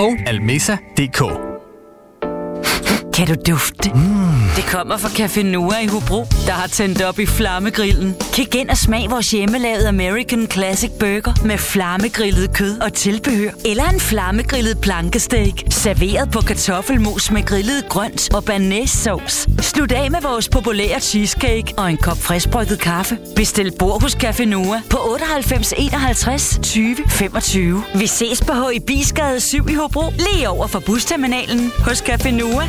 og almesa.dk. Kan du dufte? Mm. Det kommer fra Café Noah i Hobro, der har tændt op i flammegrillen. Kig ind og smag vores hjemmelavede American Classic Burger med flammegrillet kød og tilbehør. Eller en flammegrillet plankesteak, serveret på kartoffelmos med grillet grønt og banæssauce. Slut af med vores populære cheesecake og en kop friskbrygget kaffe. Bestil bord hos Café Noah på 98 51 20 25. Vi ses på HIBisgade 7 i Hobro, lige over for busterminalen hos Café Noah.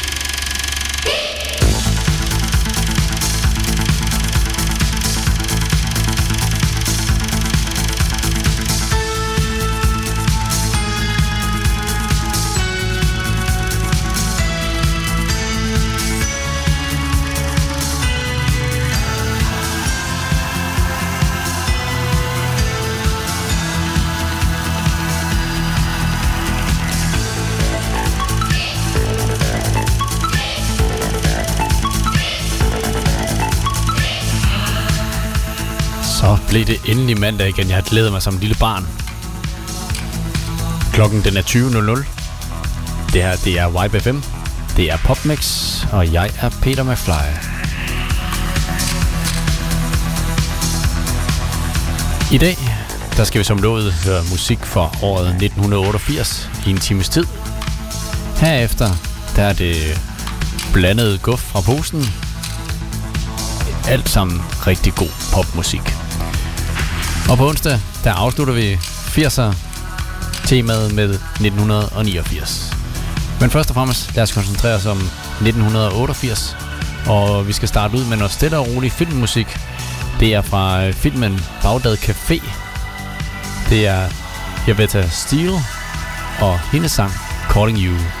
Blev det endelig mandag igen. Jeg har glædet mig som en lille barn. Klokken den er 20.00. Det her, det er Vibe FM. Det er Popmix, og jeg er Peter McFly. I dag, der skal vi som lovet høre musik fra året 1988 i en times tid. Herefter, der er det blandet guf fra posen. Alt sammen rigtig god popmusik. Og på onsdag, der afslutter vi 80'er temaet med 1989. Men først og fremmest, lad os koncentrere os om 1988. Og vi skal starte ud med noget stille og rolig filmmusik. Det er fra øh, filmen Bagdad Café. Det er Javetta Steele og hendes sang Calling You.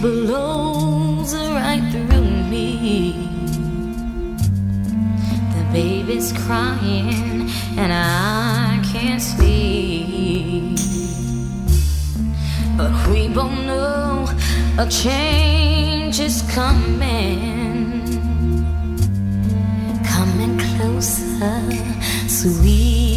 Blows right through me. The baby's crying, and I can't sleep. But we both know a change is coming. Coming closer, sweet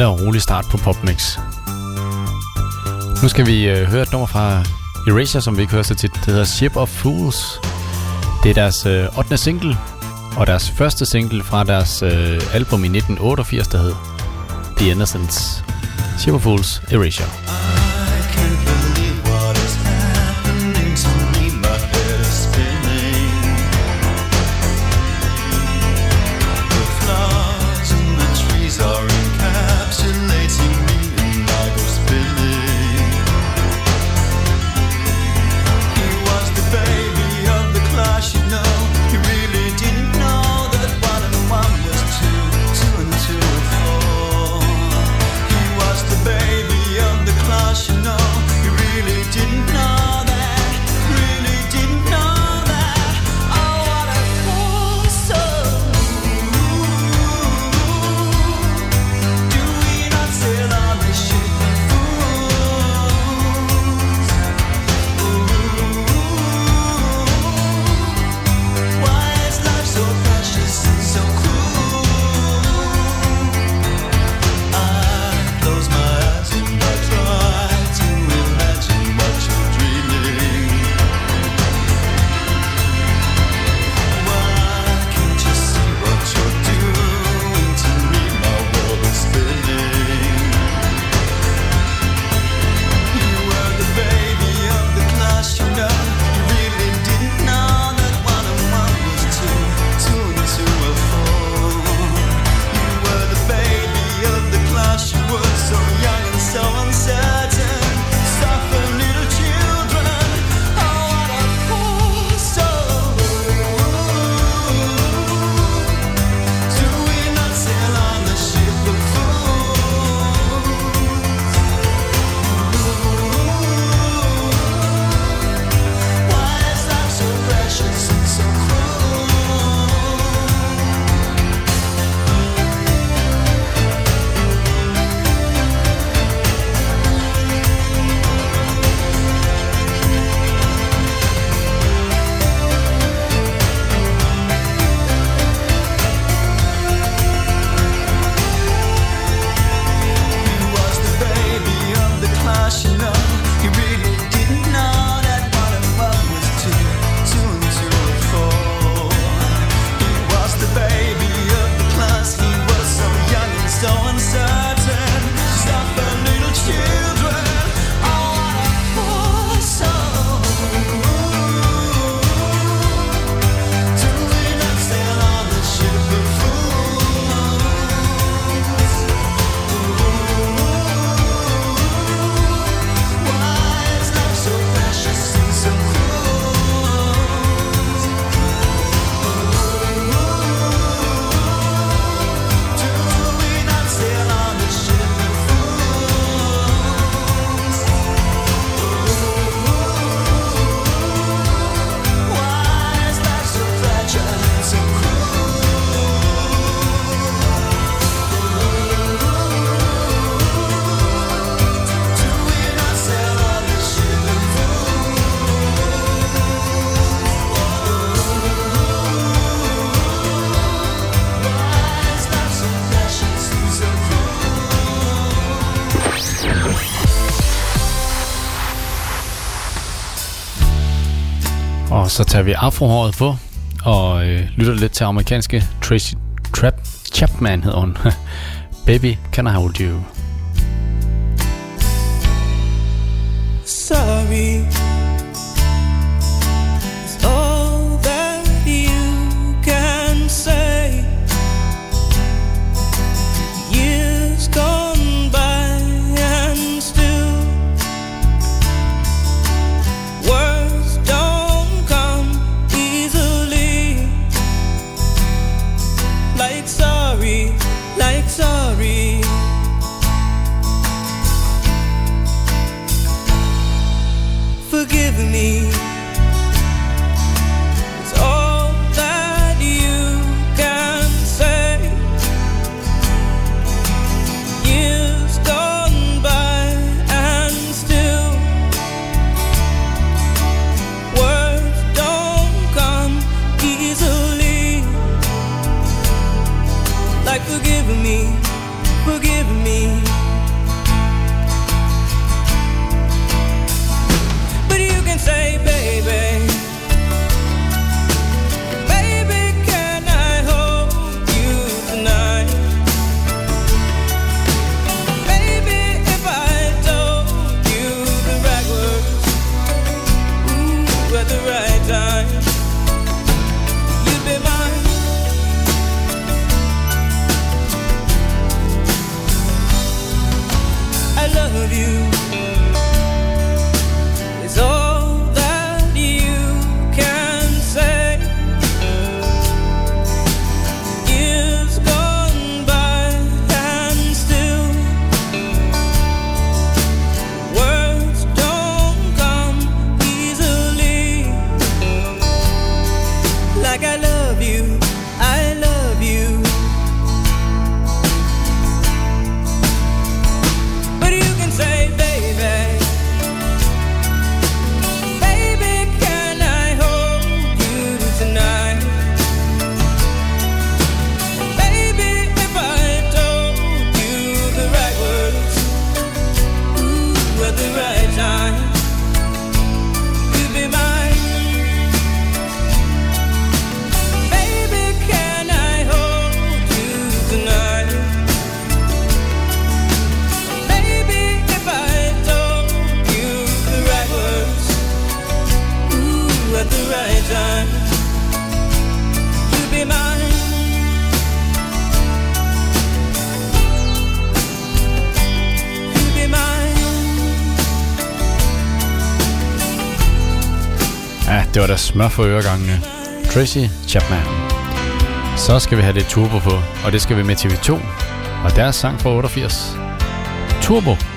stille og rolig start på PopMix. Nu skal vi øh, høre et nummer fra Erasure, som vi ikke hører så tit. Det hedder Ship of Fools. Det er deres øh, 8. single, og deres første single fra deres øh, album i 1988, der hed The Innocents. Ship of Fools, Erasure. så tager vi afrohåret på og øh, lytter lidt til amerikanske Tracy Trap Chapman hedder hun. Baby, can I hold you? Sorry. smør for øregangene. Tracy Chapman. Så skal vi have det turbo på, og det skal vi med TV2 og deres sang fra 88. Turbo.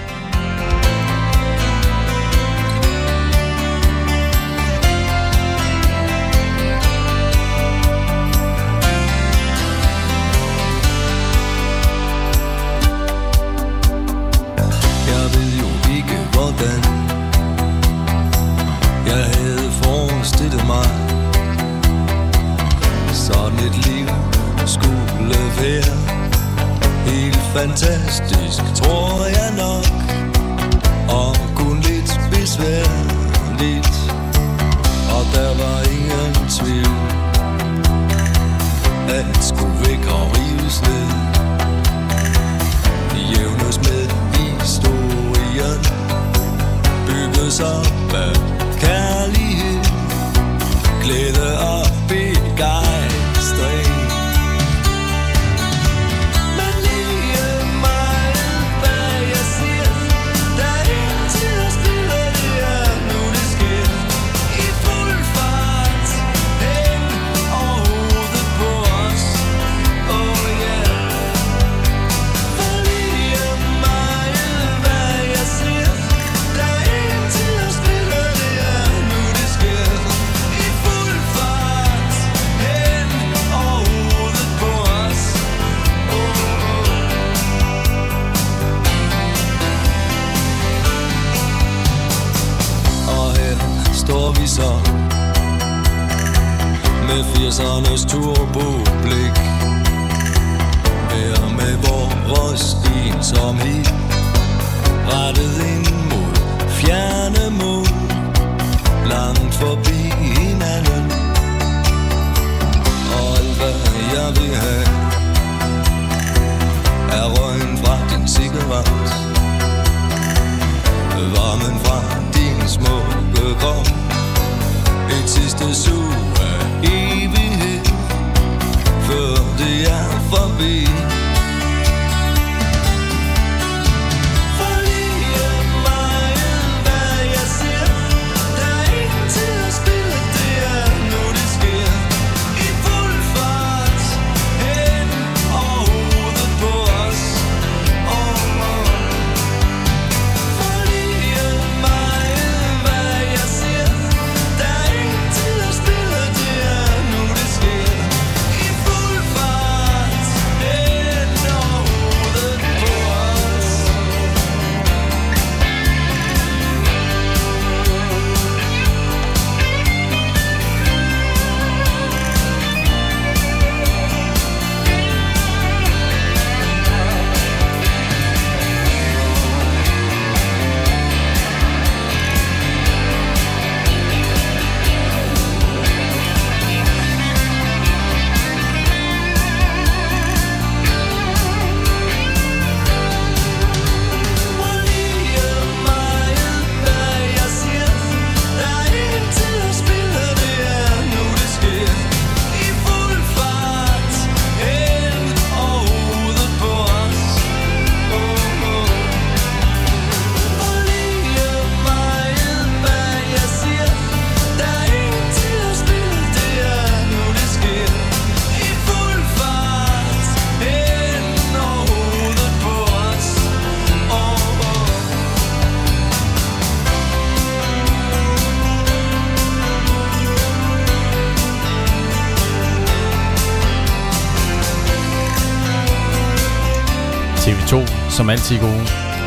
Som altid gode.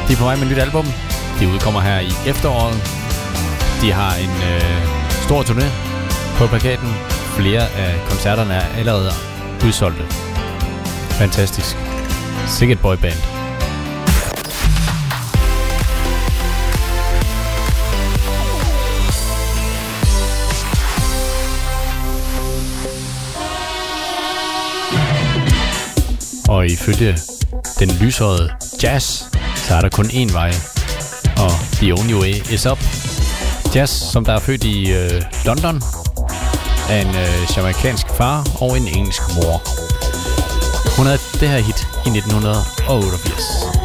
De er på vej med et nyt album. De udkommer her i efteråret. De har en øh, stor turné på plakaten. Flere af koncerterne er allerede udsolgte. Fantastisk. Sikkert boyband. Og ifølge den lyshårede jazz, så er der kun én vej. Og the only way is up. Jazz, som der er født i øh, London, af en øh, jamaikansk far og en engelsk mor. Hun havde det her hit i 1988.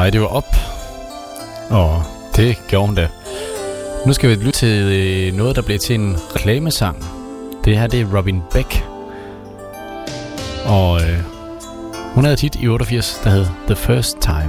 Radio op. Og det gjorde hun da. Nu skal vi lytte til øh, noget, der blev til en reklamesang. Det her, det er Robin Beck. Og øh, hun havde tit i 88, der hed The First Time.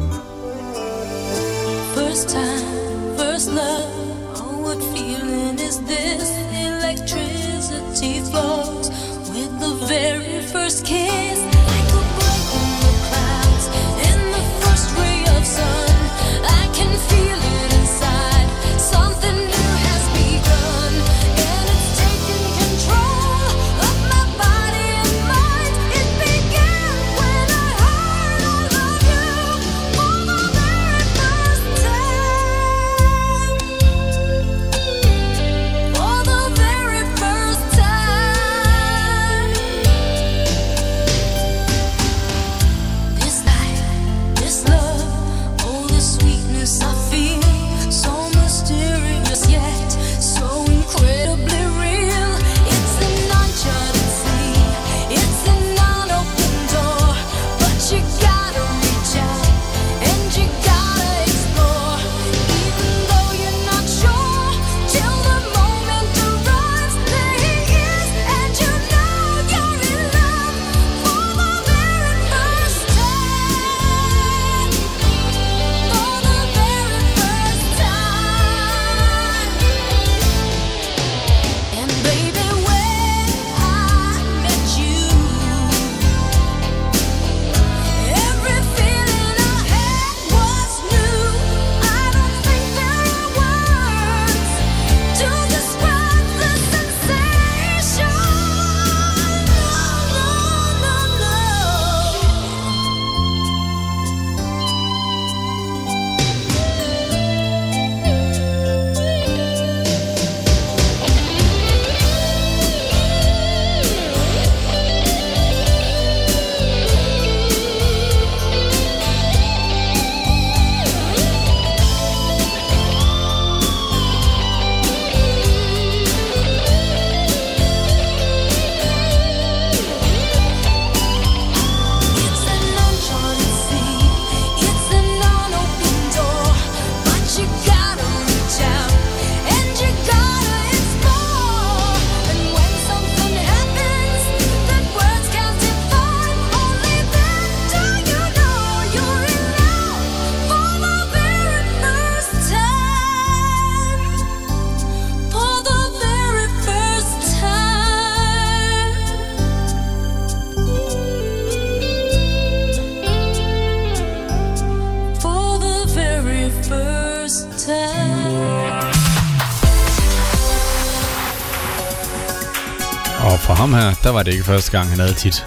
ham her, der var det ikke første gang, han havde tit.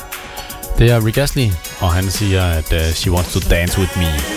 Det er Rick Astley, og han siger, at uh, She Wants to Dance With Me.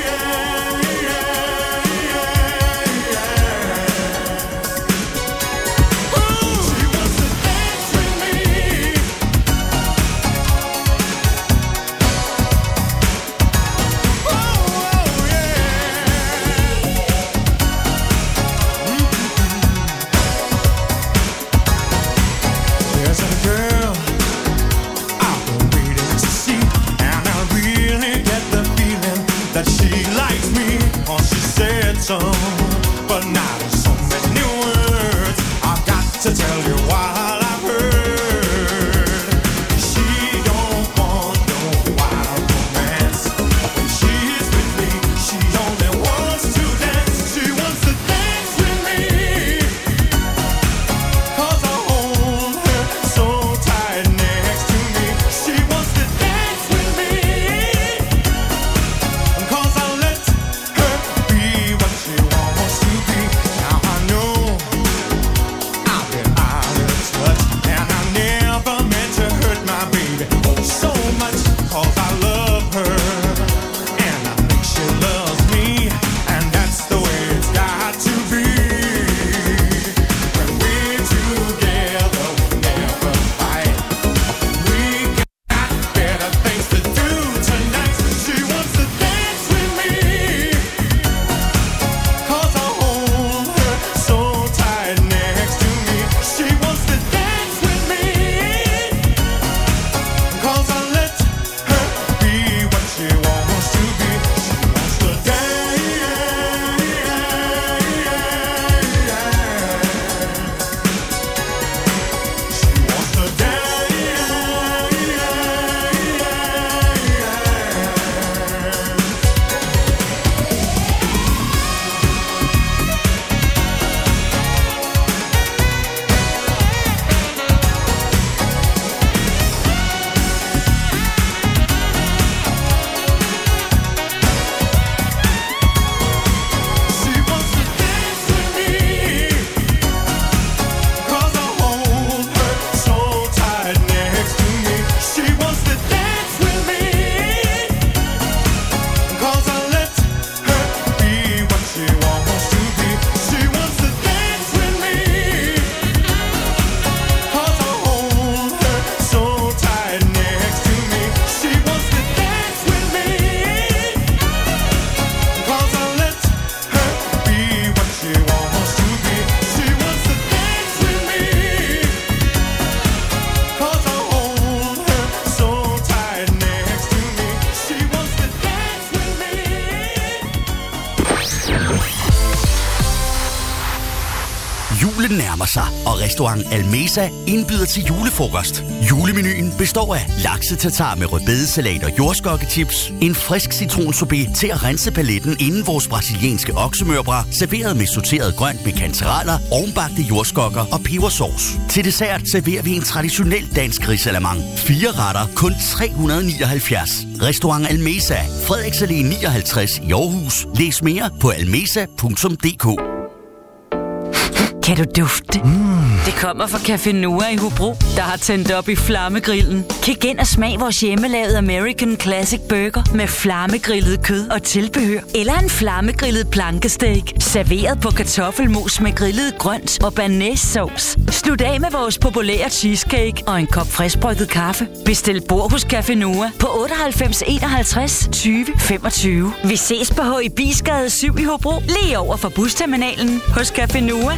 Restaurant Almesa indbyder til julefrokost. Julemenuen består af laksetatar med rødbedesalat og jordskokketips, en frisk citronsorbet til at rense paletten inden vores brasilianske oksemørbra, serveret med sorteret grønt med kantereller, ovenbagte jordskokker og pebersauce. Til dessert serverer vi en traditionel dansk risalamang. Fire retter, kun 379. Restaurant Almesa, Frederiksallé 59 i Aarhus. Læs mere på almesa.dk. Kan du dufte? Mm. Det kommer fra Café Noah i Hobro, der har tændt op i flammegrillen. Kig ind og smag vores hjemmelavede American Classic Burger med flammegrillet kød og tilbehør. Eller en flammegrillet plankesteak, serveret på kartoffelmos med grillet grønt og banæssauce. Slut af med vores populære cheesecake og en kop friskbrygget kaffe. Bestil bord hos Café Noah på 98 51 20 25. Vi ses på H. i Bisgade 7 i Hobro, lige over for busterminalen hos Café Noah.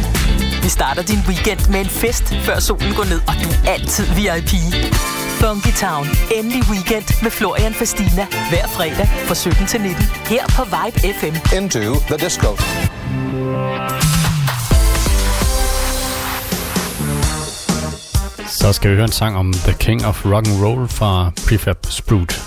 Vi starter din weekend med en fest, før solen går ned, og du er altid VIP. Funky Town. Endelig weekend med Florian Fastina. Hver fredag fra 17 til 19. Her på Vibe FM. Into the disco. Så skal vi høre en sang om The King of Rock and Roll fra Prefab Sprout.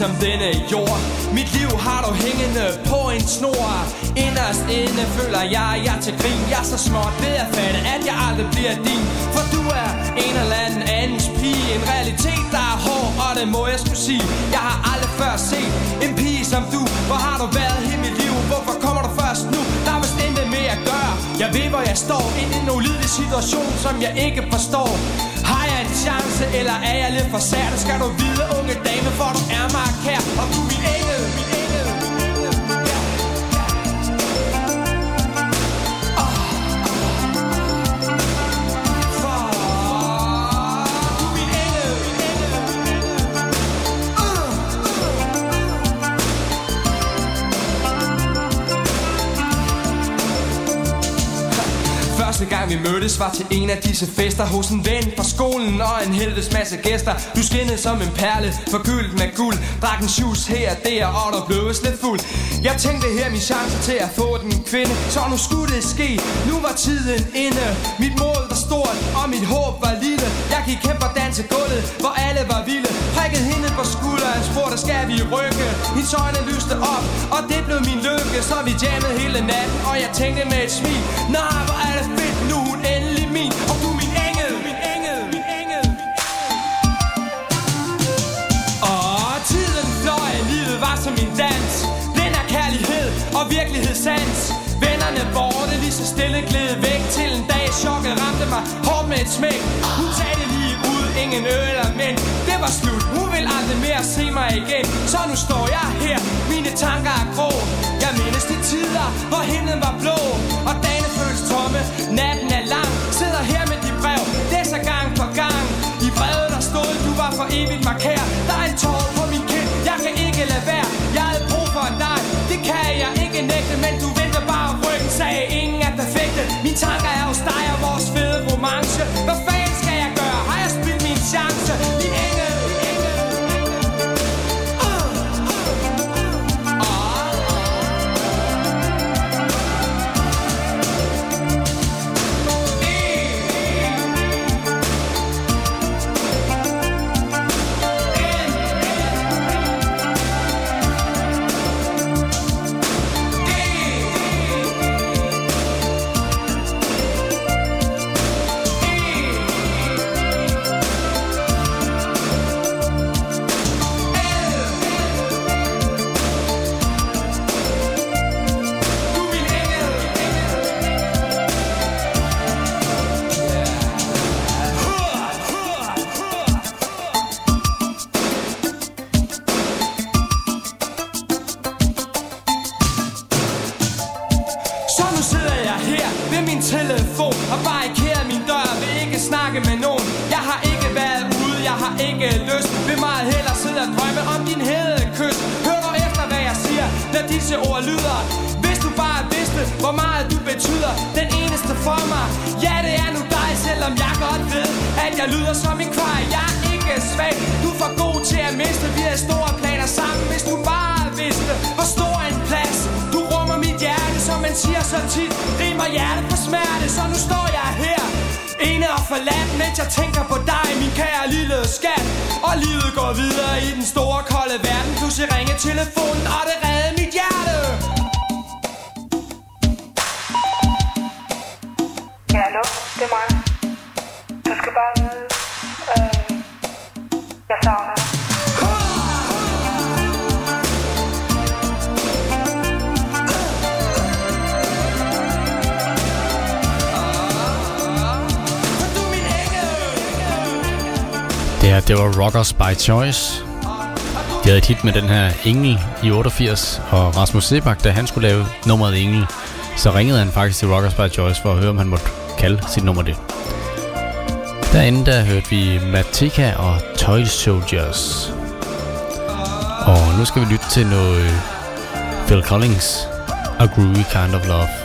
Som ligesom denne jord. Mit liv har du hængende på en snor. Inderst inde føler jeg, jeg til grin. Jeg er så småt ved at fatte, at jeg aldrig bliver din. For du er en eller anden andens pige. En realitet, der er hård, og det må jeg skulle sige. Jeg har aldrig før set en pige som du. Hvor har du været hele mit liv? Hvorfor kommer du først nu? Der er vist intet mere at gøre. Jeg ved, hvor jeg står i en ulidelig situation, som jeg ikke forstår. Har jeg en chance, eller er jeg lidt for sær? Det skal du vide, unge dame, for du er mig kær Og du er Første gang vi mødtes var til en af disse fester Hos en ven fra skolen og en helvedes masse gæster. Du skinnede som en perle, forgyldt med guld. Drak en shoes her og der, og der blev lidt fuld. Jeg tænkte her min chance til at få den kvinde. Så nu skulle det ske, nu var tiden inde. Mit mål var stort, og mit håb var lille. Jeg gik hen danse gulvet, hvor alle var vilde. Prikkede hende på skulderen, spurgte skal vi rykke? Hendes øjne lyste op, og det blev min lykke Så vi jammede hele natten, og jeg tænkte med et smil Nej, hvor er det fedt, nu hun endelig min. Og du min engel, min engel, min engel Og tiden fløj, livet var som en dans. Blind af kærlighed og virkelighedssans Vennerne borte lige så stille gled væk Til en chokket ramte mig hårdt med et smæk. Hun sagde det lige ud, ingen øl eller men Det var slut, hun vil aldrig mere se mig igen. Så nu står jeg her, mine tanker er grå. Jeg mindes de tider, hvor himlen var blå. Og dagene føles tomme, natten er lang. Sidder her med de brev, læser gang på gang. I brevet der stod, du var for evigt markær Der er en tår på min kind, jeg kan ikke lade være. Jeg havde brug for dig, det kan jeg ikke nægte Men du vil tanker er hos dig og vores fede disse ord lyder Hvis du bare vidste hvor meget du betyder. Den eneste for mig Ja det er nu dig selvom jeg godt ved At jeg lyder som en kvej Jeg er ikke svag. Du er for god til at miste. Vi har store planer sammen. Hvis du bare vidste hvor stor en plads Du rummer mit hjerte som man siger så tit Rimer hjertet på smerte. Så nu står jeg her. Ene og forladt, mens jeg tænker på dig, min kære lille skat. Og livet går videre i den store kolde verden. Pludselig ringer telefonen, og det redder mit hjerte. Ja, hallo, det er mig. Det var Rockers by Choice. De havde et hit med den her Engel i 88, og Rasmus Sebak, da han skulle lave nummeret Engel, så ringede han faktisk til Rockers by Choice for at høre, om han måtte kalde sit nummer det. Derinde der hørte vi Matika og Toy Soldiers. Og nu skal vi lytte til noget øh, Phil Collins A Groovy Kind of Love.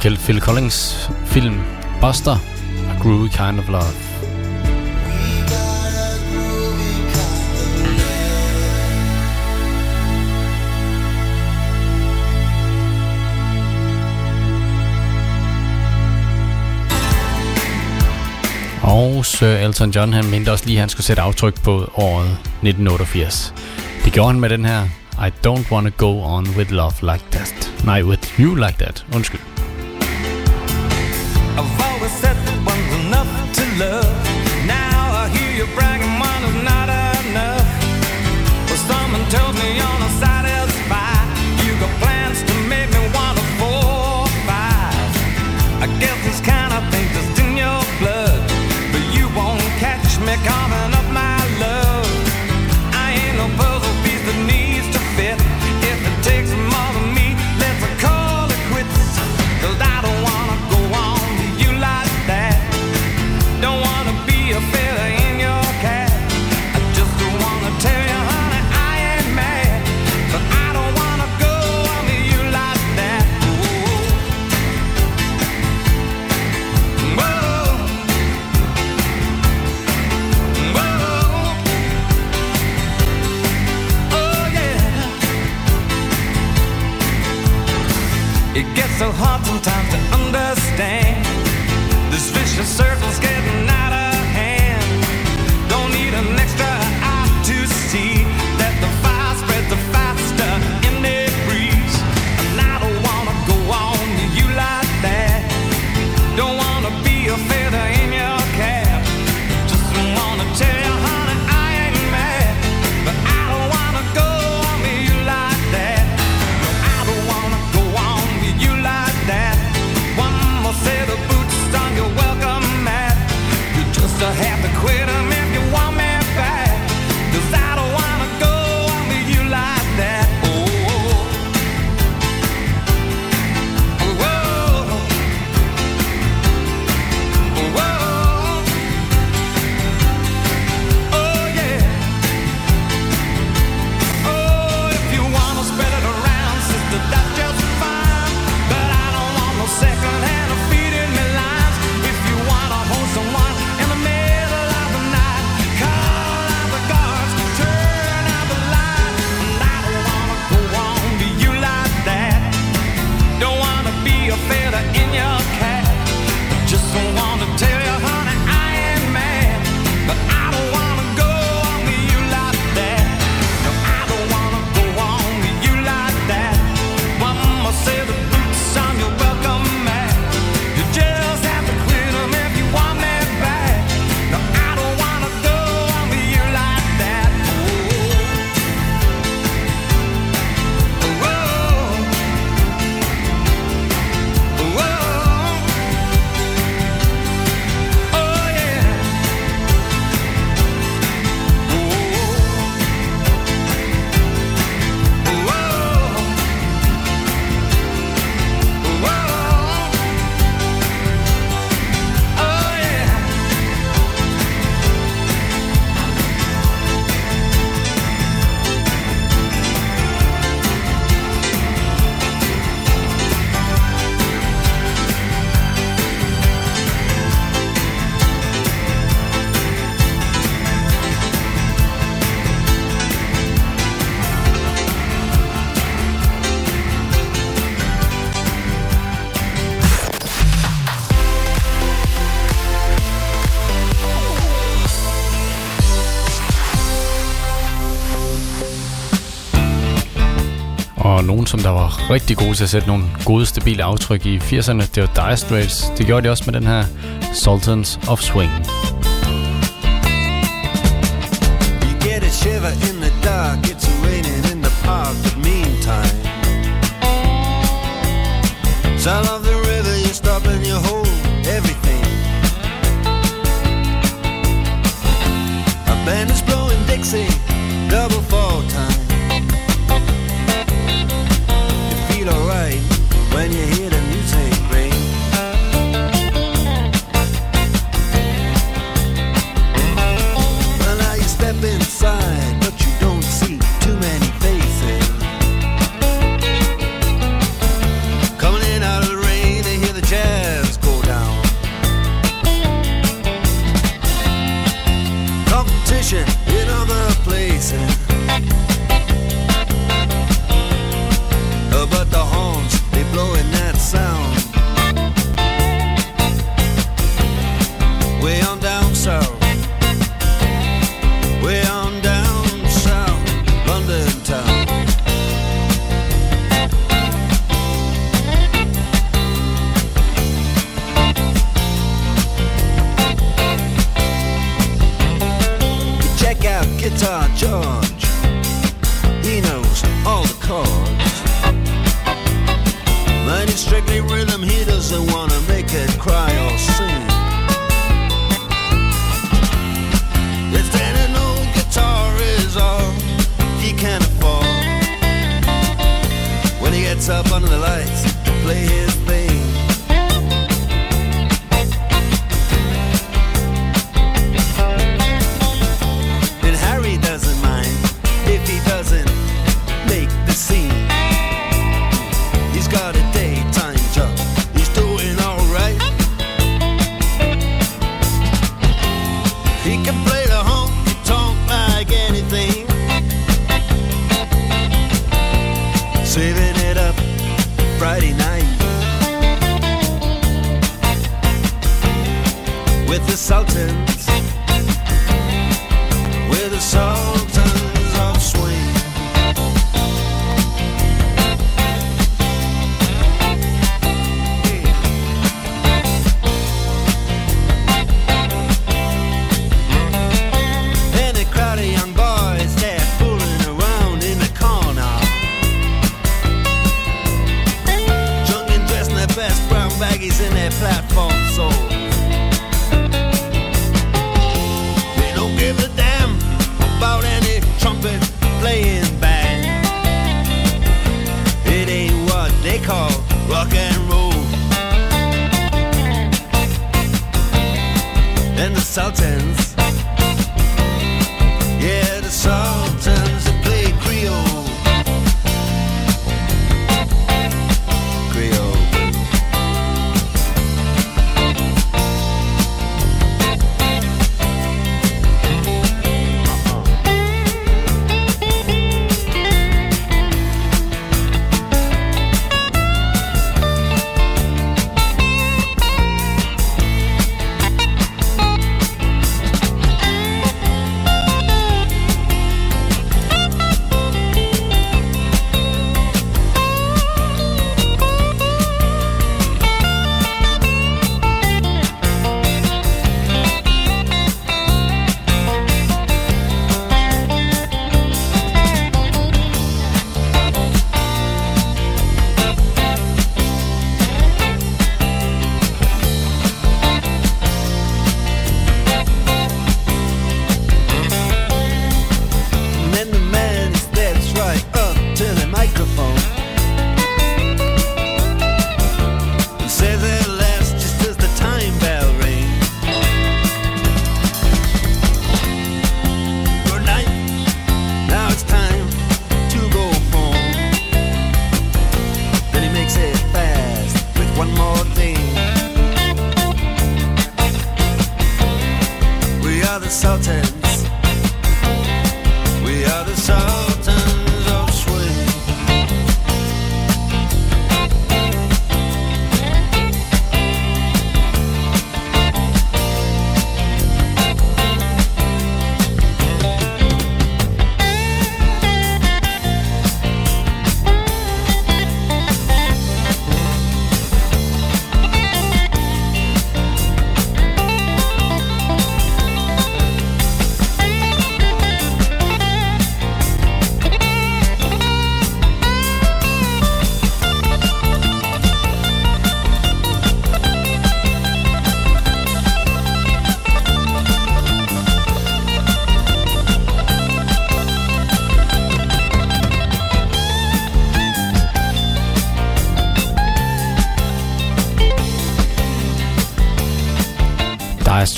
Michael Phil Collins film Buster, A Groovy Kind of Love. Og Sir Elton John han mente også lige, at han skulle sætte aftryk på året 1988. Det gjorde han med den her I don't wanna go on with love like that. Nej, with you like that. Undskyld. I've always said that one's enough to love. Now I hear you brag. Og nogen, som der var rigtig gode til at sætte nogle gode, stabile aftryk i 80'erne, det var Dire Straits. Det gjorde de også med den her Sultans of Swing. You get a shiver in the dark, it's raining in the park, but meantime Sound of the river, you stop and you hold everything A band is blowing Dixie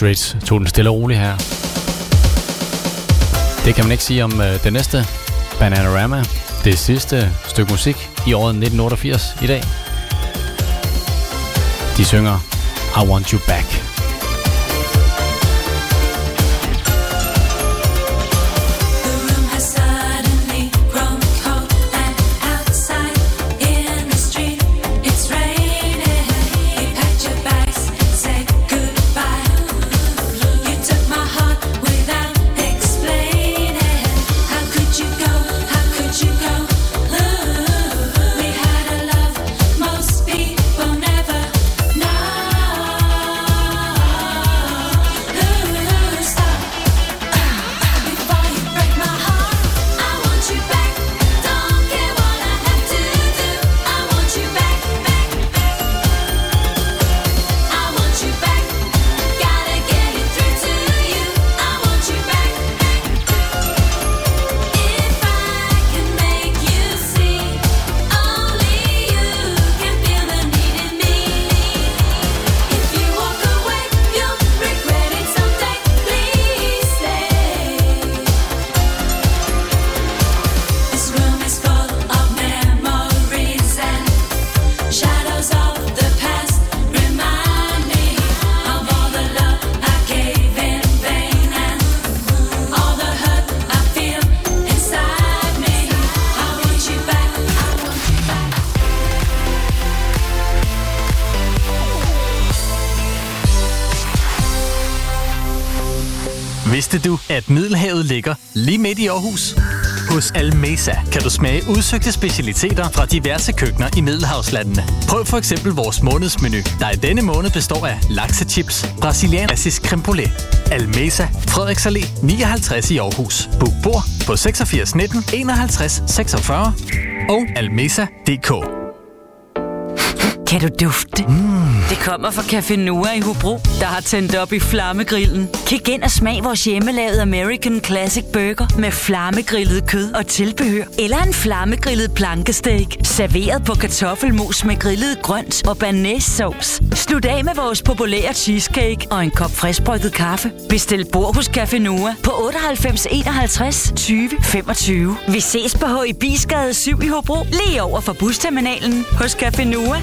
Straits tog den stille og roligt her. Det kan man ikke sige om øh, det næste. Bananarama. Det sidste stykke musik i året 1988 i dag. De synger I Want You Back. Hus. Hos Almesa kan du smage udsøgte specialiteter fra diverse køkkener i Middelhavslandene. Prøv for eksempel vores månedsmenu, der i denne måned består af laksechips, brasiliansk creme brulee. Almesa, Frederiks Allé 59 i Aarhus. Book bord på 86 19 51 46 og almesa.dk. Kan du dufte? Mm. Det kommer fra Café Noah i Hobro, der har tændt op i flammegrillen. Kig ind og smag vores hjemmelavede American Classic Burger med flammegrillet kød og tilbehør. Eller en flammegrillet plankesteak, serveret på kartoffelmos med grillet grønt og banæssauce. Slut af med vores populære cheesecake og en kop friskbrygget kaffe. Bestil bord hos Café Noah på 98 51 20 25. Vi ses på HIBisgade 7 i Hobro, lige over for busterminalen hos Café Noah.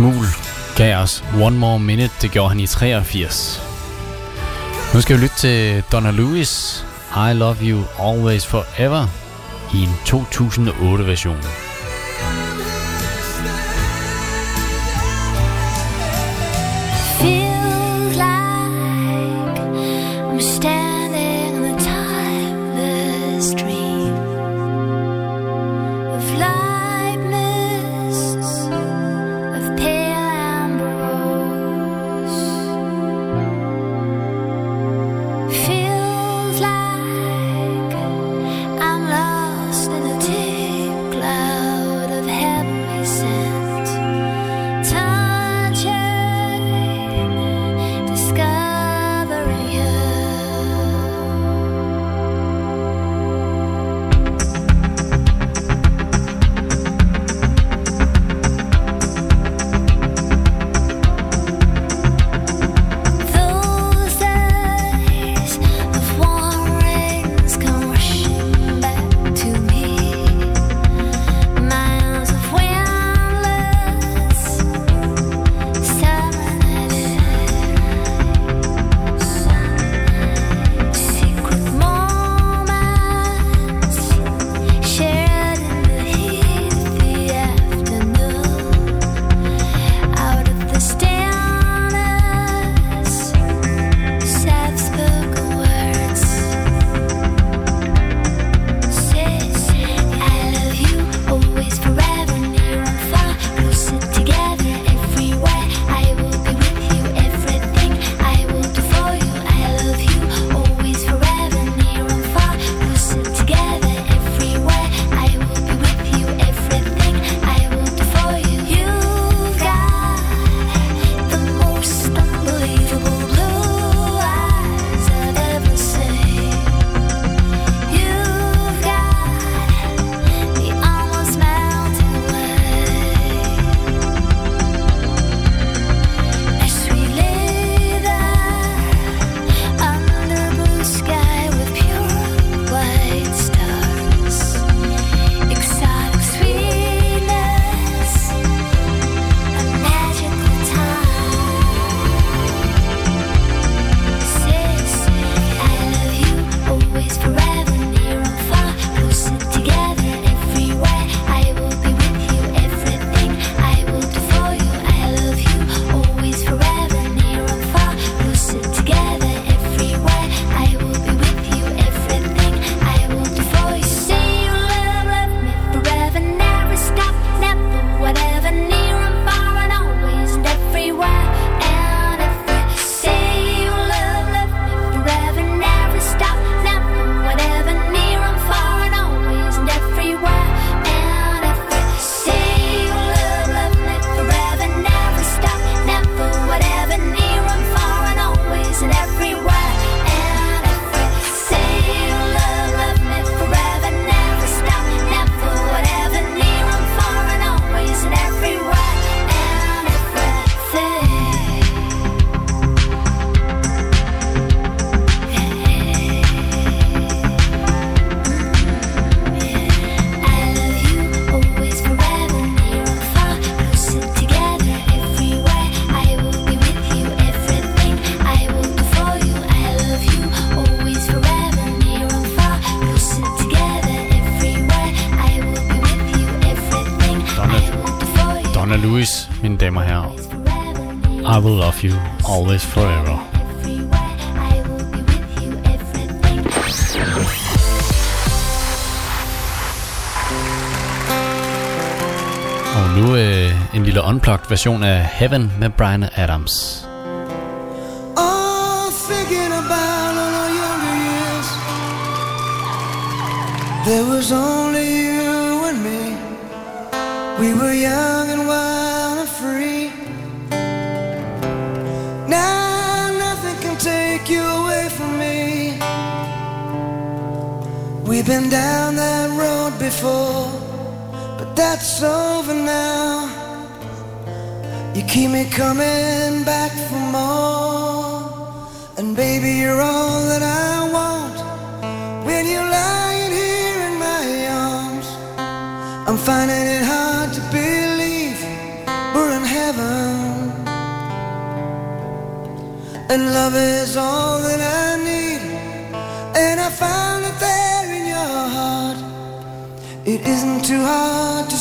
Muhl gav os One More Minute. Det gjorde han i 83. Nu skal vi lytte til Donna Lewis, I Love You Always Forever, i en 2008-version. version af Heaven med Brian Adams. Oh, there was only you and me. We were young and wild and free. Now nothing can take you away from me. We've been down that road before But that's over now. Keep me coming back for more. And baby, you're all that I want. When you're lying here in my arms, I'm finding it hard to believe we're in heaven. And love is all that I need. And I found it there in your heart. It isn't too hard to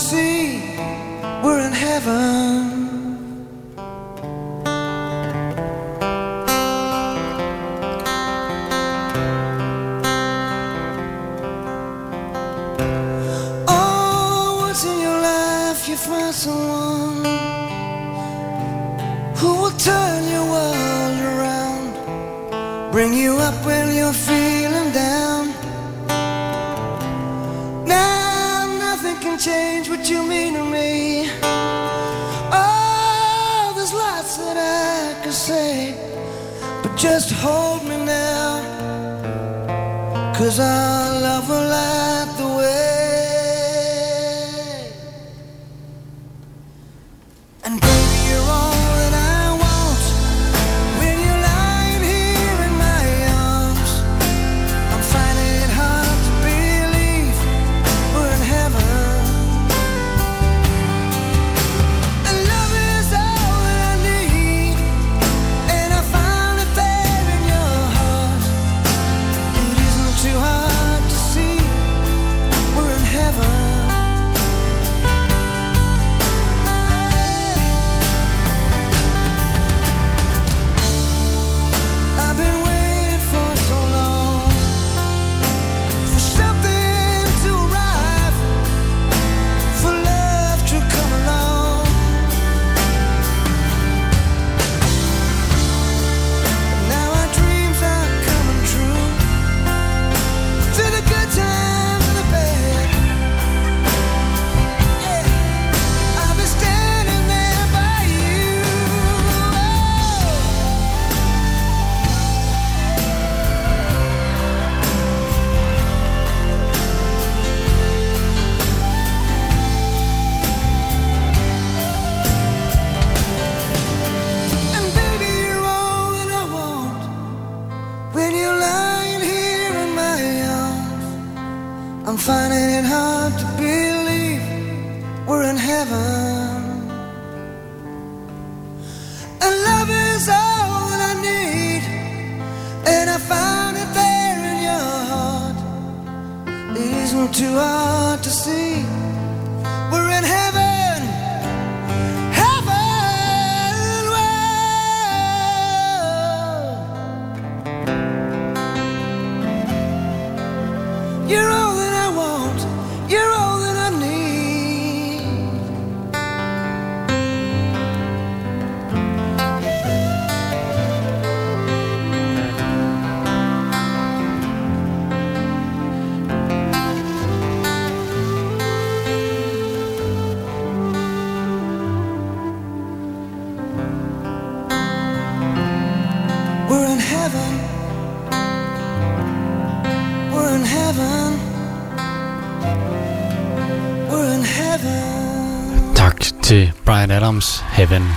Heaven.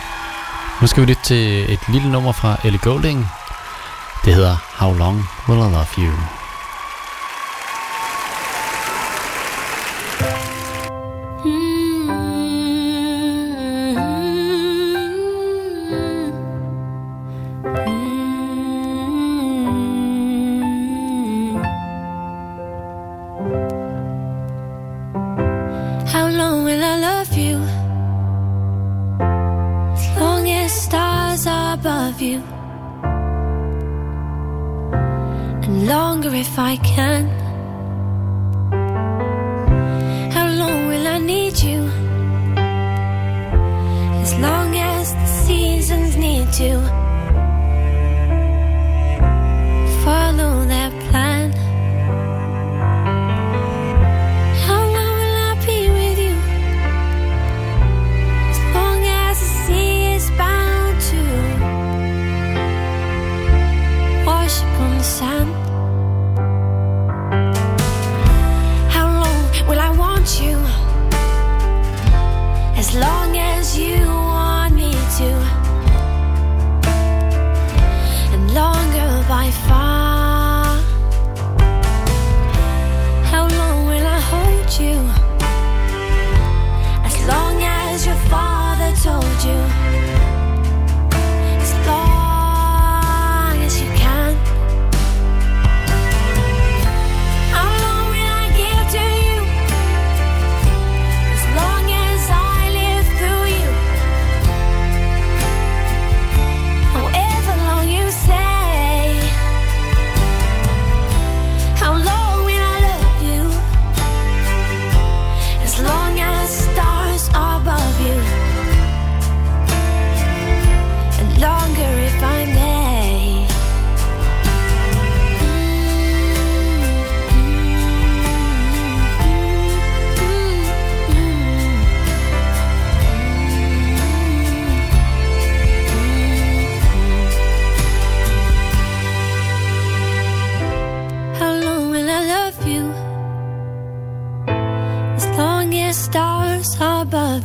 Nu skal vi lytte til et lille nummer fra Elle Golding. Det hedder How Long Will I Love You?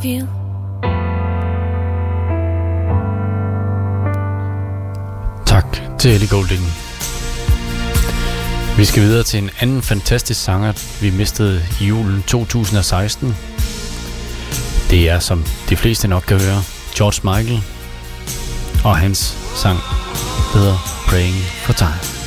feel. Tak til Ellie Goulding. Vi skal videre til en anden fantastisk sanger, vi mistede i julen 2016. Det er, som de fleste nok kan høre, George Michael og hans sang hedder Praying for Time.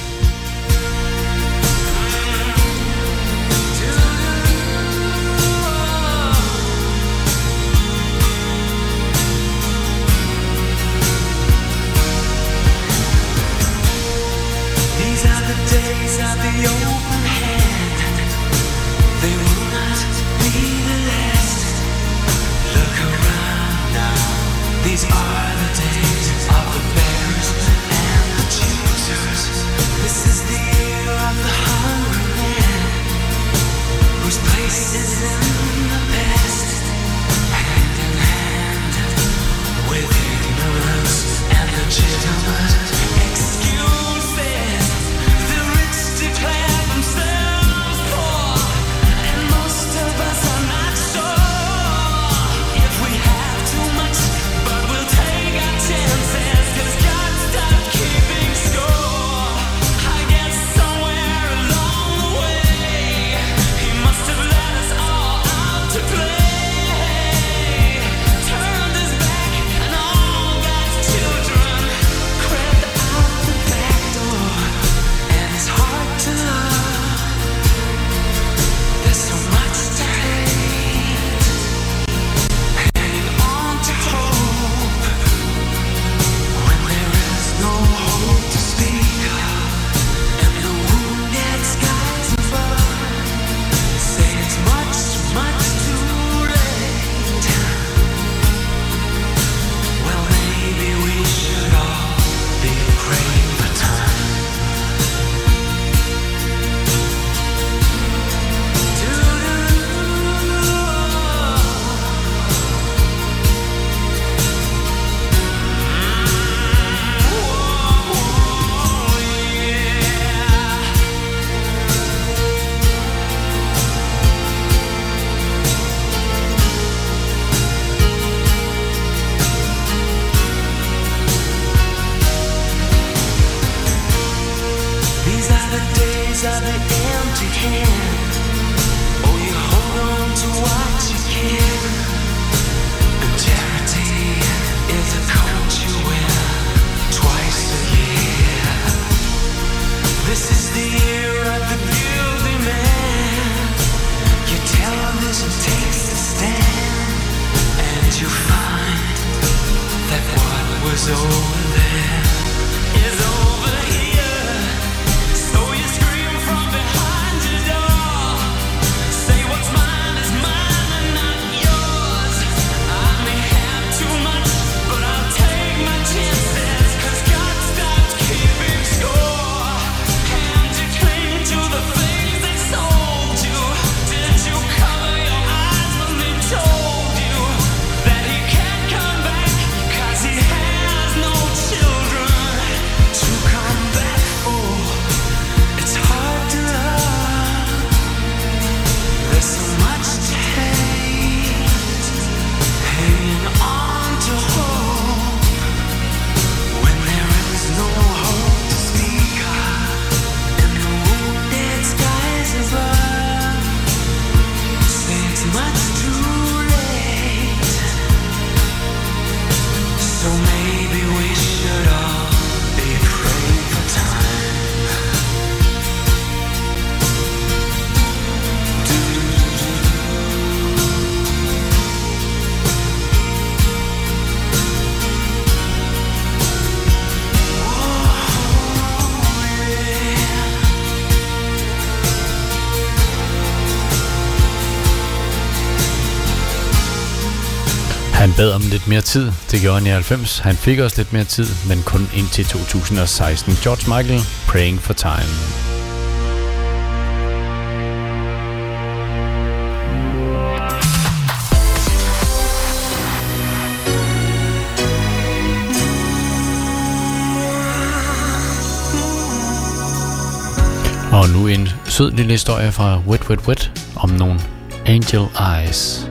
mere tid. Det gjorde han i 90. Han fik også lidt mere tid, men kun indtil 2016. George Michael, Praying for Time. Og nu en sød lille historie fra Wet Wet Wet om nogle Angel Eyes.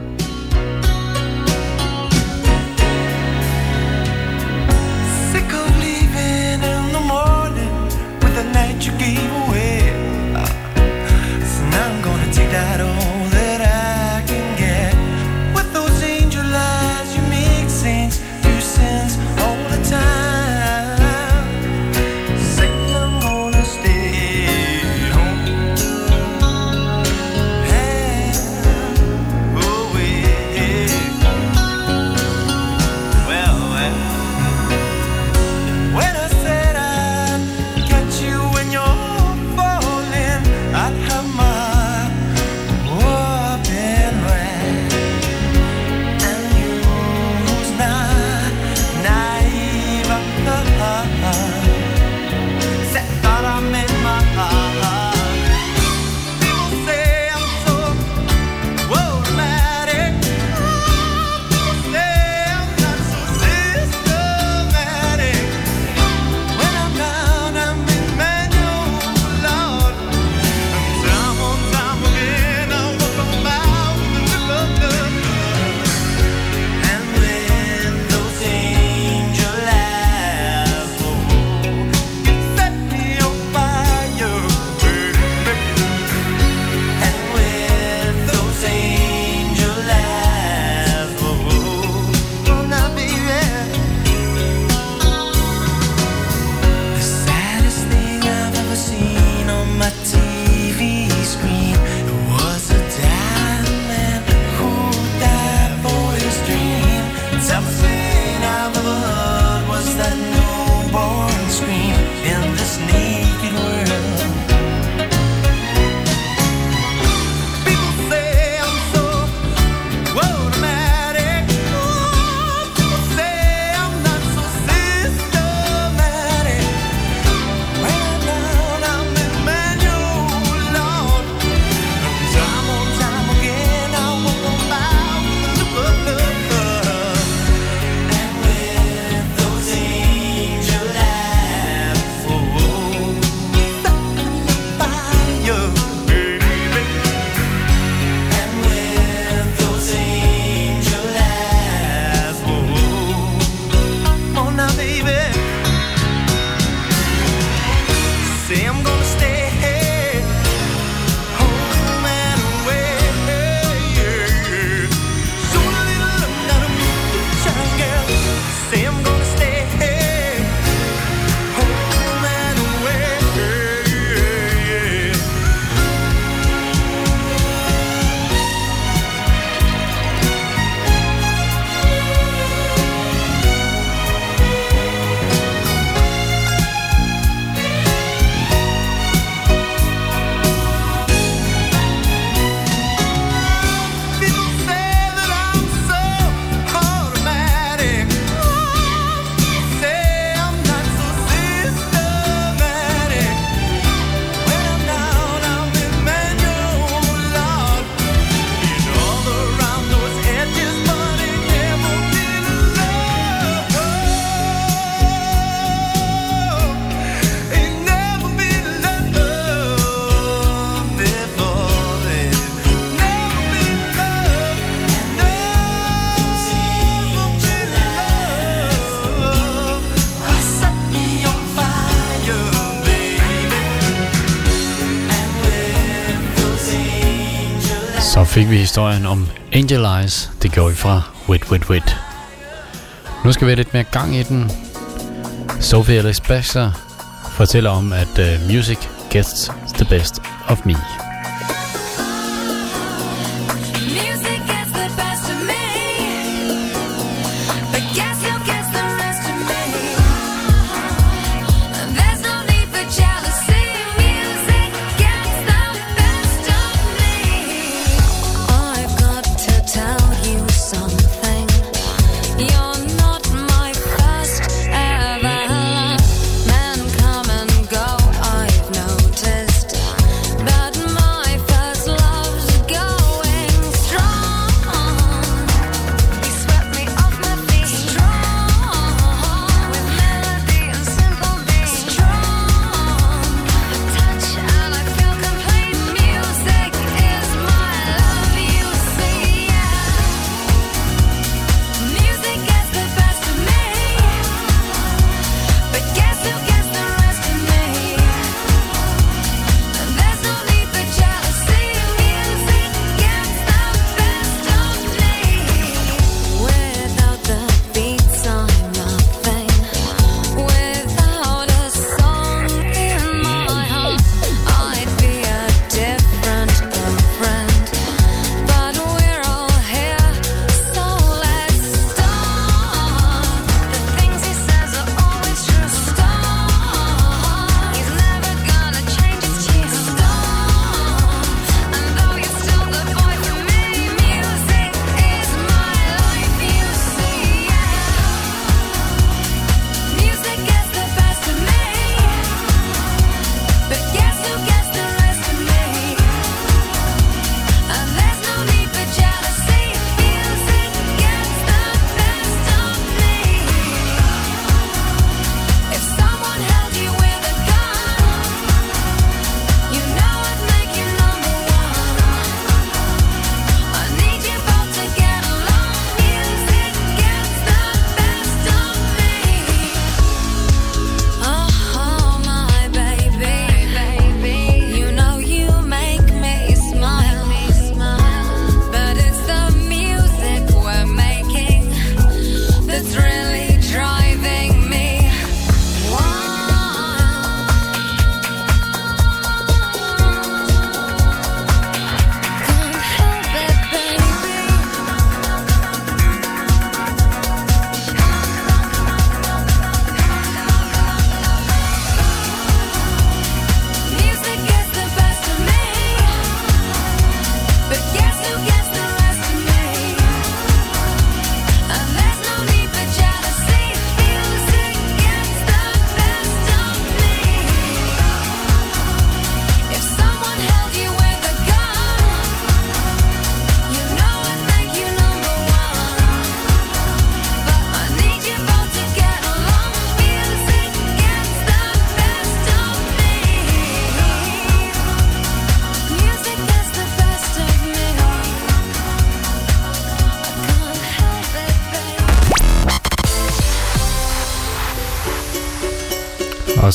vi historien om Angel Eyes. Det gjorde vi fra Wit Wit Wit. Nu skal vi have lidt mere gang i den. Sophie Alex Baxter fortæller om, at uh, music gets the best of me.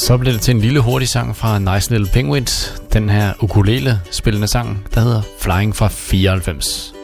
Så blev det til en lille hurtig sang fra Nice Little Penguins. Den her ukulele spillende sang, der hedder Flying fra 94.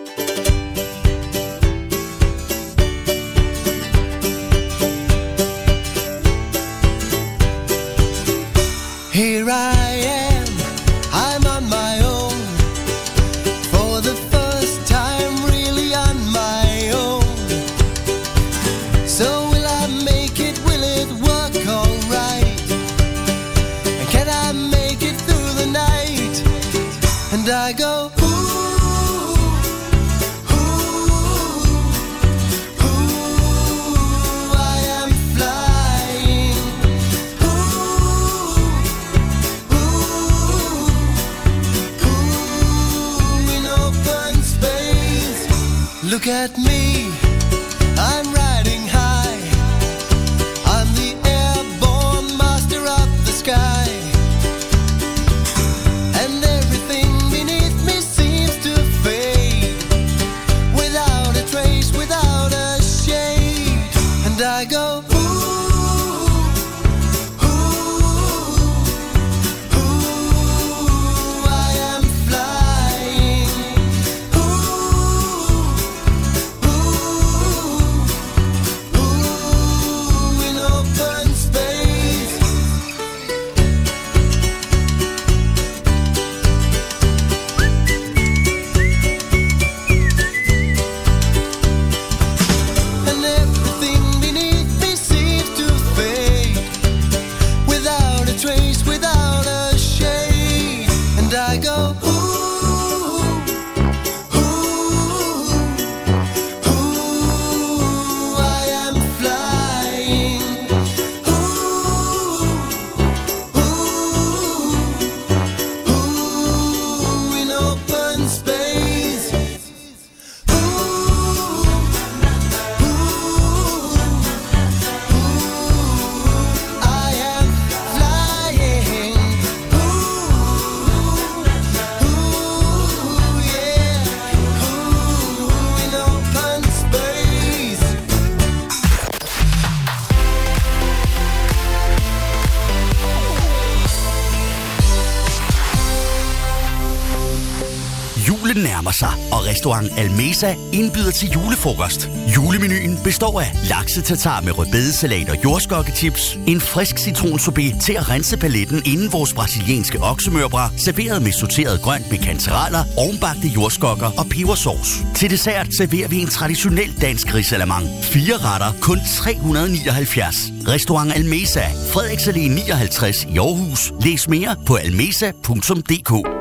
restaurant Almesa indbyder til julefrokost. Julemenuen består af laksetatar med rødbedesalat og jordskokketips, en frisk citronsorbet til at rense paletten inden vores brasilianske oksemørbra, serveret med sorteret grønt med kantereller, ovenbagte jordskokker og pebersauce. Til dessert serverer vi en traditionel dansk risalamang. Fire retter, kun 379. Restaurant Almesa, Frederiksalé 59 i Aarhus. Læs mere på almesa.dk.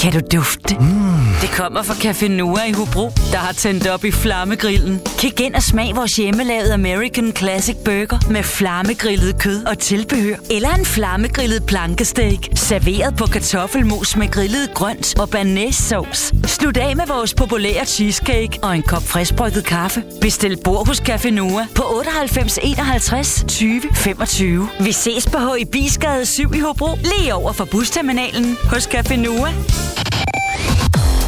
Kan du dufte? Mm. Det kommer fra Café Noah i Hobro, der har tændt op i flammegrillen. Kig ind og smag vores hjemmelavede American Classic Burger med flammegrillet kød og tilbehør. Eller en flammegrillet plankesteak, serveret på kartoffelmos med grillet grønt og banæssauce. Slut af med vores populære cheesecake og en kop friskbrygget kaffe. Bestil bord hos Café Noah på 98 51 20 25. Vi ses på H. Bisgade 7 i Hobro, lige over for busterminalen hos Café Noah.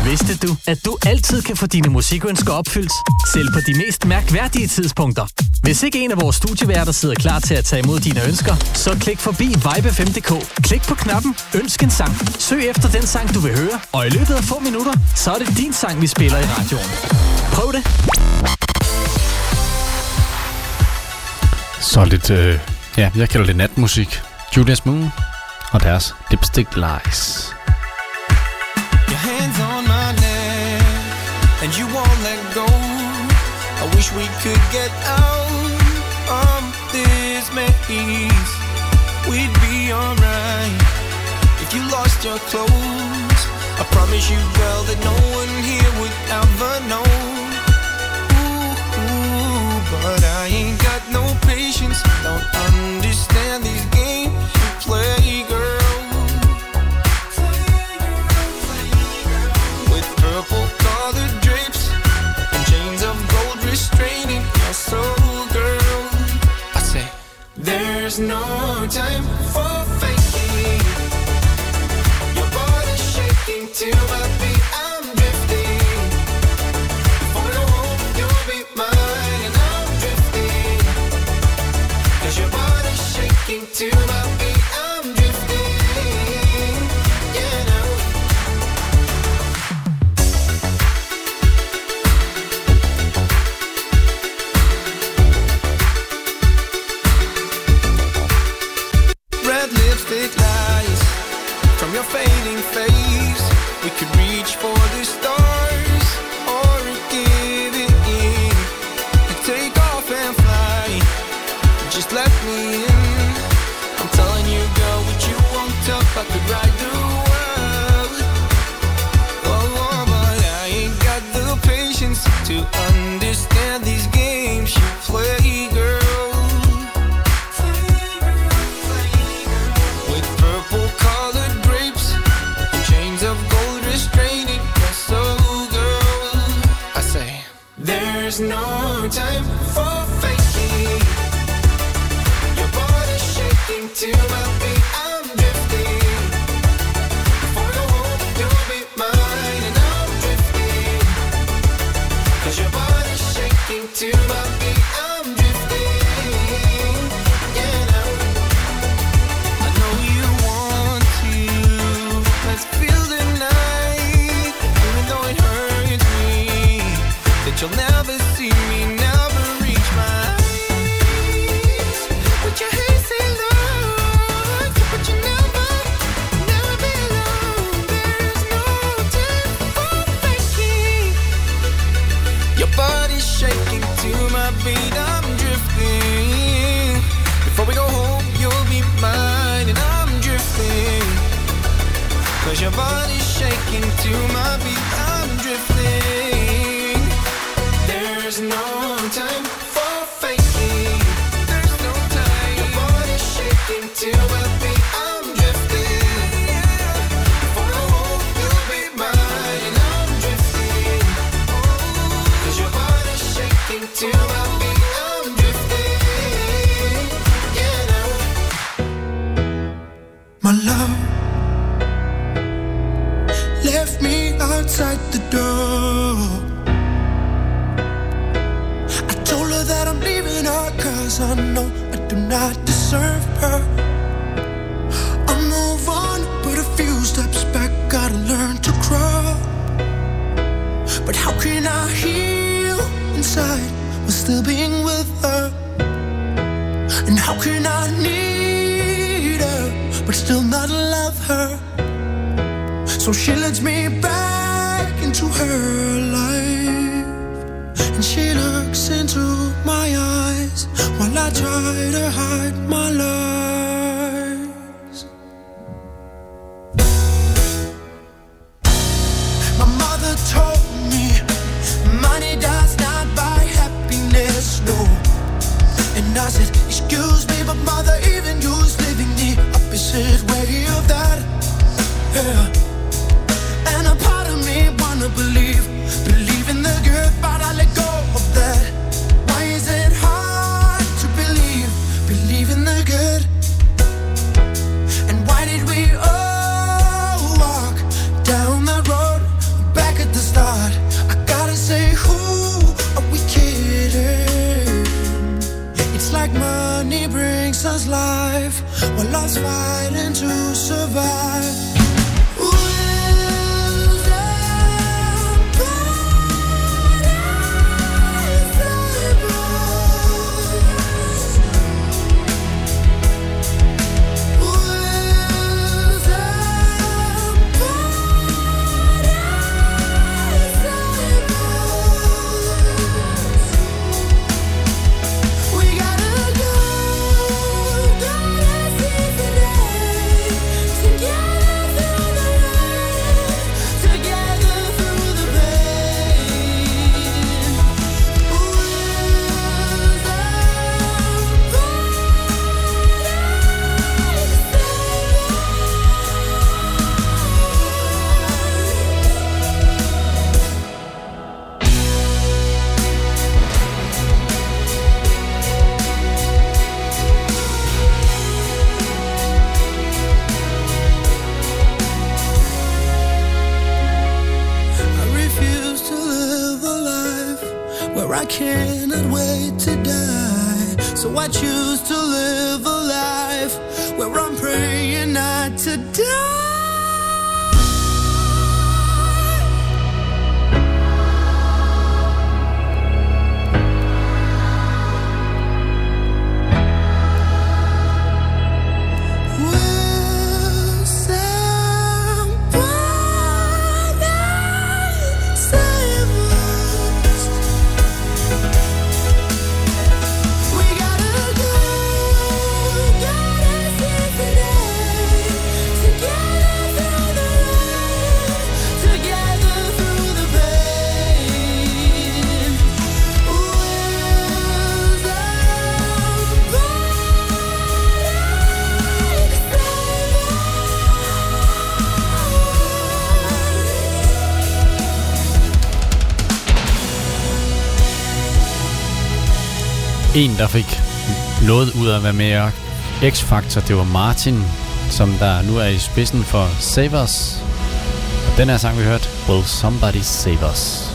Vidste du, at du altid kan få dine musikønsker opfyldt? Selv på de mest mærkværdige tidspunkter. Hvis ikke en af vores studieværter sidder klar til at tage imod dine ønsker, så klik forbi vibe5.dk. Klik på knappen Ønsk en sang. Søg efter den sang, du vil høre, og i løbet af få minutter, så er det din sang, vi spiller i radioen. Prøv det. Så lidt, øh, ja, jeg kalder det natmusik. Julius Moon og deres Dipstick Lies. And you won't let go. I wish we could get out of this maze. We'd be alright if you lost your clothes. I promise you, girl, that no one here would ever know. Ooh, but I ain't got no patience. Don't understand these games you play, girl. with purple there's no time for your fading face. We could reach for the stars or give it in and take off and fly. Just let me in. I'm telling you, girl, what you want up, I could ride the world. Oh, but I ain't got the patience to understand there's no time for faking. Your body's shaking to my to my cannot wait to die, so I choose to en, der fik noget ud af at være med i X-Factor, det var Martin, som der nu er i spidsen for Save Us. Og den her sang, vi hørt, Will Somebody Save Us?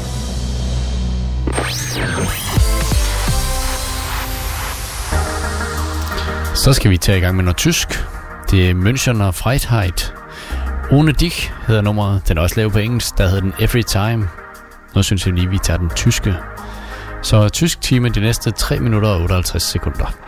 Så skal vi tage i gang med noget tysk. Det er München og Freiheit. Ohne dich hedder nummeret. Den er også lavet på engelsk. Der hedder den Every Time. Nu synes jeg lige, vi tager den tyske så tysk time de næste 3 minutter og 58 sekunder.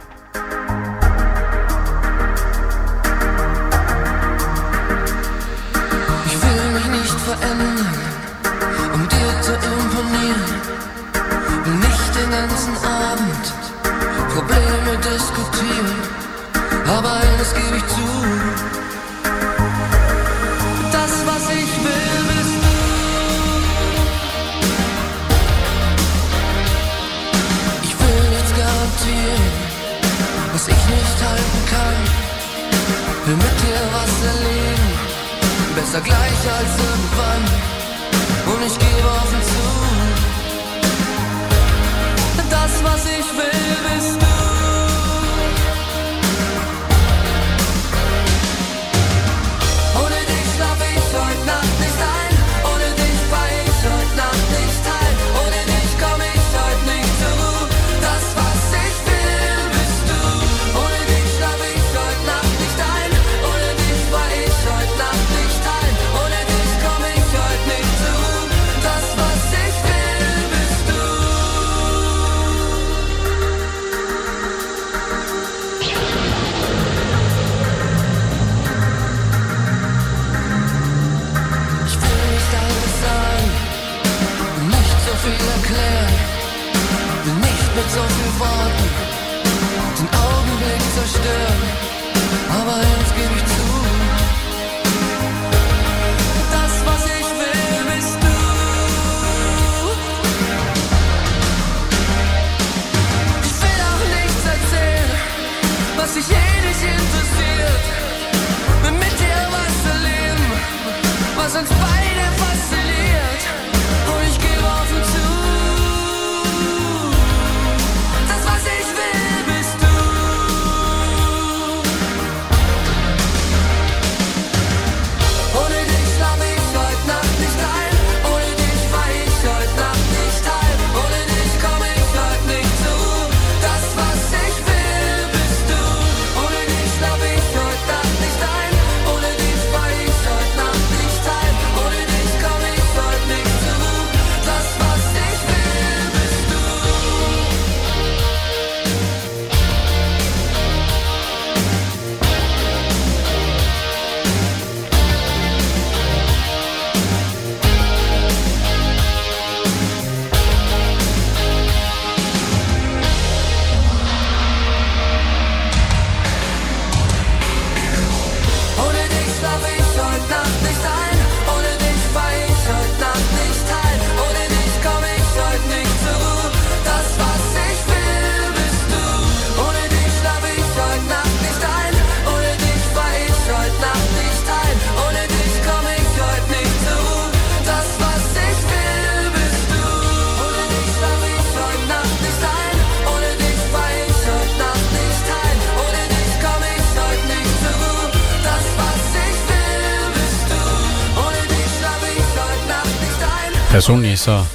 personligt så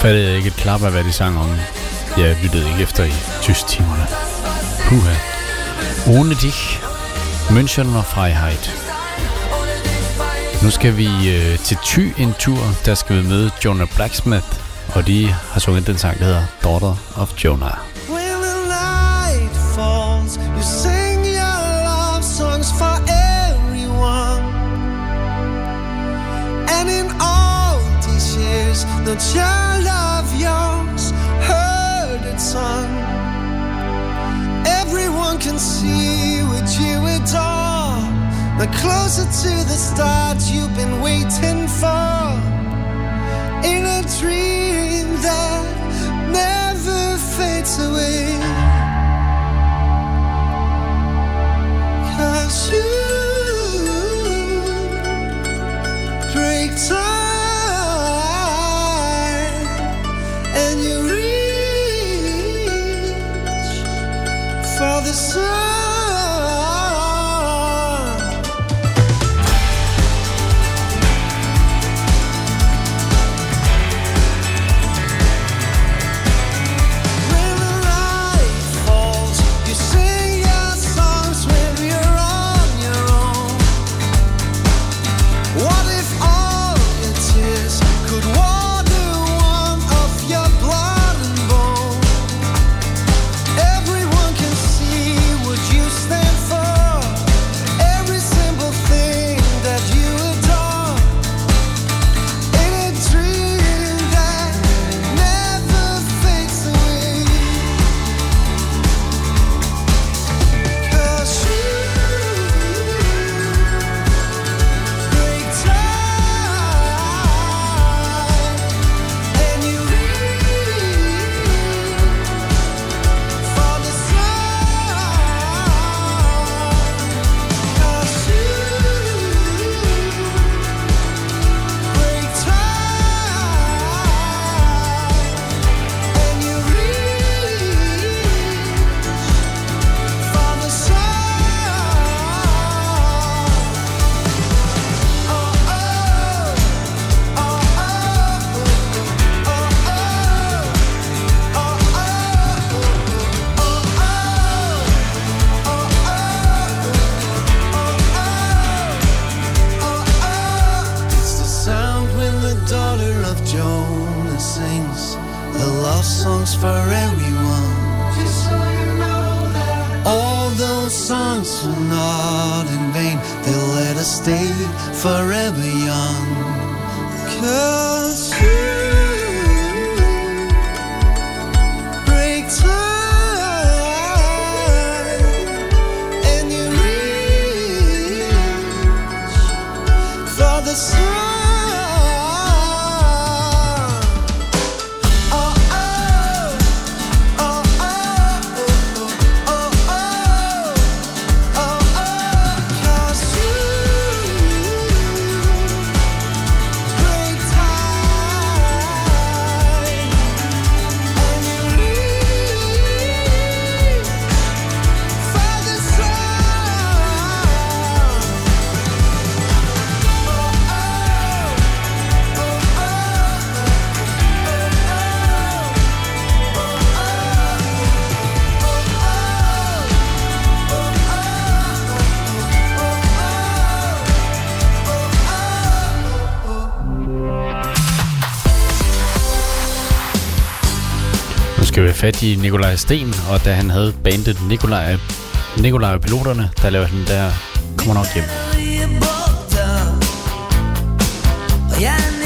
fattede jeg ikke et klap af, hvad de sang om. Jeg lyttede ikke efter i tysktimerne. Puha. Ohne dich. München og Freiheit. Nu skal vi øh, til Thy en tur. Der skal vi møde Jonah Blacksmith. Og de har sunget den sang, der hedder Daughter of Jonah. closer to the start you've been waiting for. In a dream that fat i Nikolaj Sten, og da han havde bandet Nikolaj, Nikolaj og Piloterne, der lavede han der, kommer nok hjem. Yeah.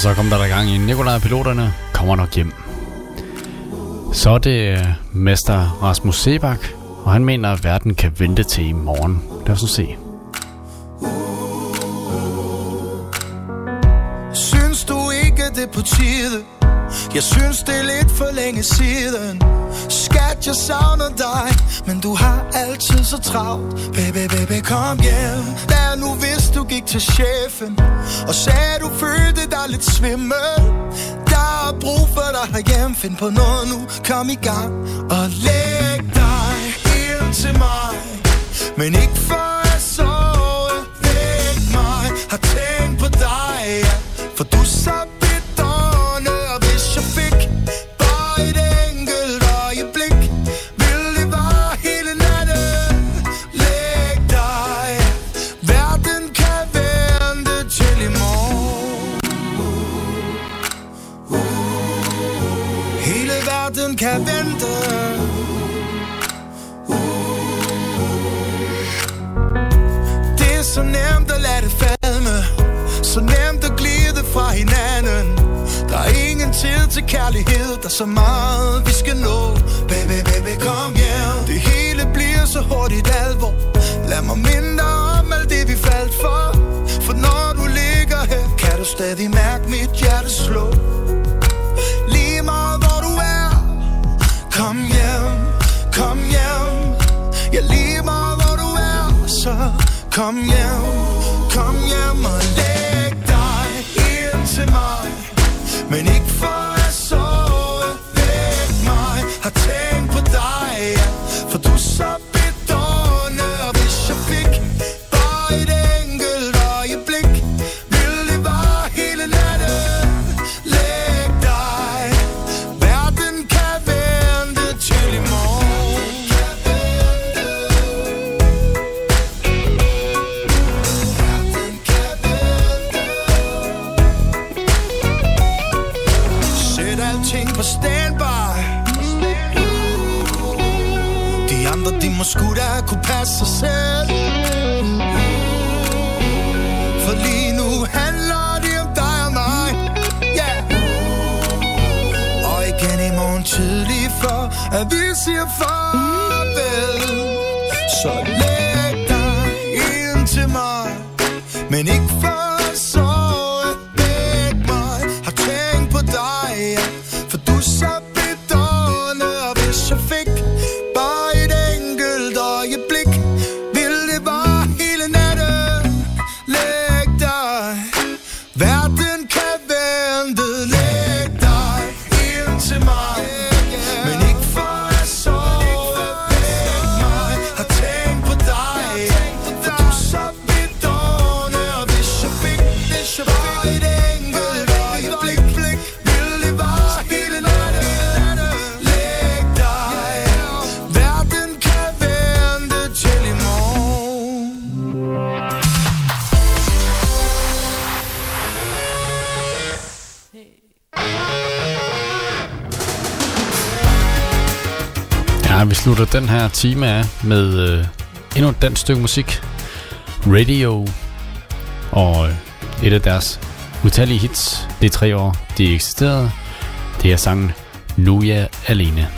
så kom der, der gang i Nikolaj piloterne kommer nok hjem. Så er det øh, mester Rasmus Sebak, og han mener, at verden kan vente til i morgen. Lad os nu se. Synes du ikke, det er på tide? Jeg synes, det er lidt for længe siden Skat, jeg savner dig Men du har altid så travlt Baby, baby, kom hjem Der nu ved gik til chefen Og sagde du følte dig lidt svimmel. Der er brug for dig herhjemme. Find på noget nu, kom i gang Og læg dig ind til mig. Men ikke før some see a fire. slutter den her time af med øh, endnu et dansk stykke musik. Radio og øh, et af deres utallige hits. Det er tre år, de eksisterede. Det er sangen Nu er jeg alene.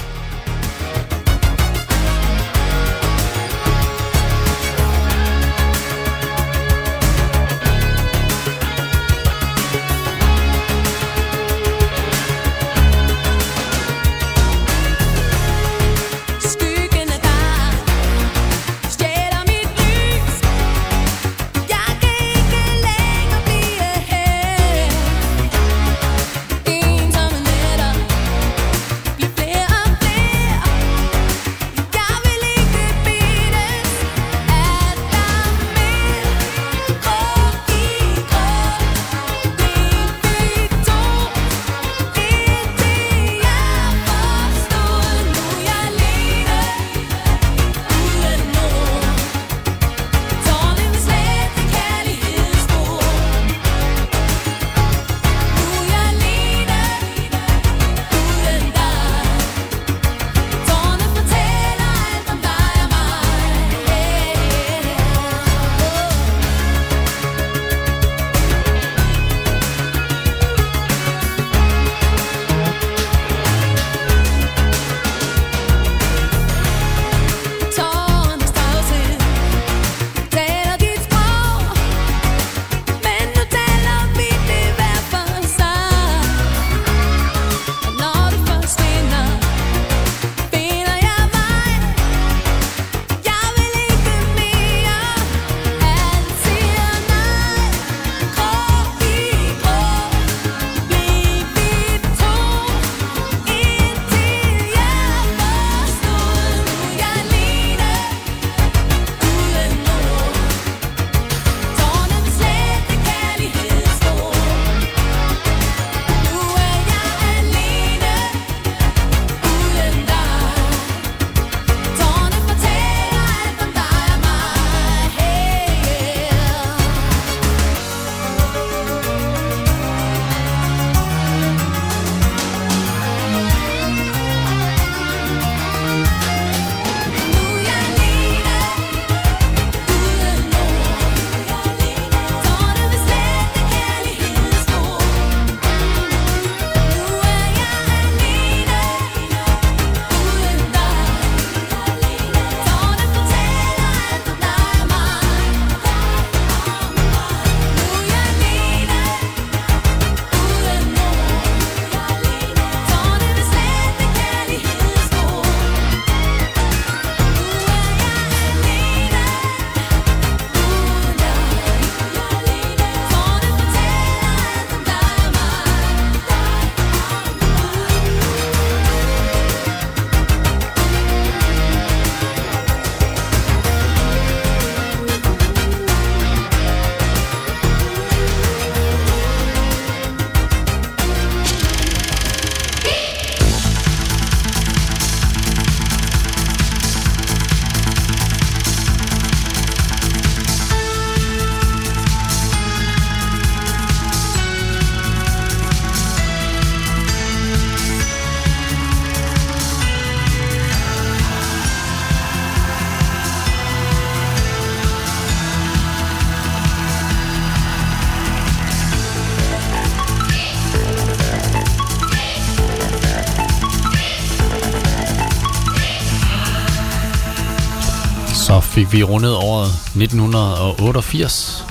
Vi rundet året 1988.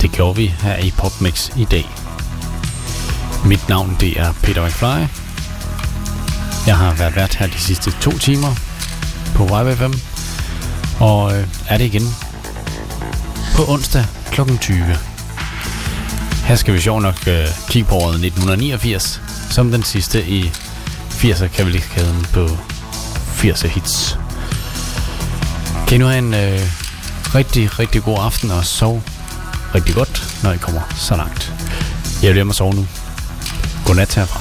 Det gjorde vi her i PopMix i dag. Mit navn det er Peter McFly. Jeg har været vært her de sidste to timer på YFM. Og øh, er det igen på onsdag kl. 20. Her skal vi sjov nok øh, kigge på året 1989, som den sidste i 80'er kavaliskæden på 80'er hits. Kan I nu have en øh, rigtig, rigtig god aften og sov rigtig godt, når I kommer så langt. Jeg vil hjem og sove nu. Godnat herfra.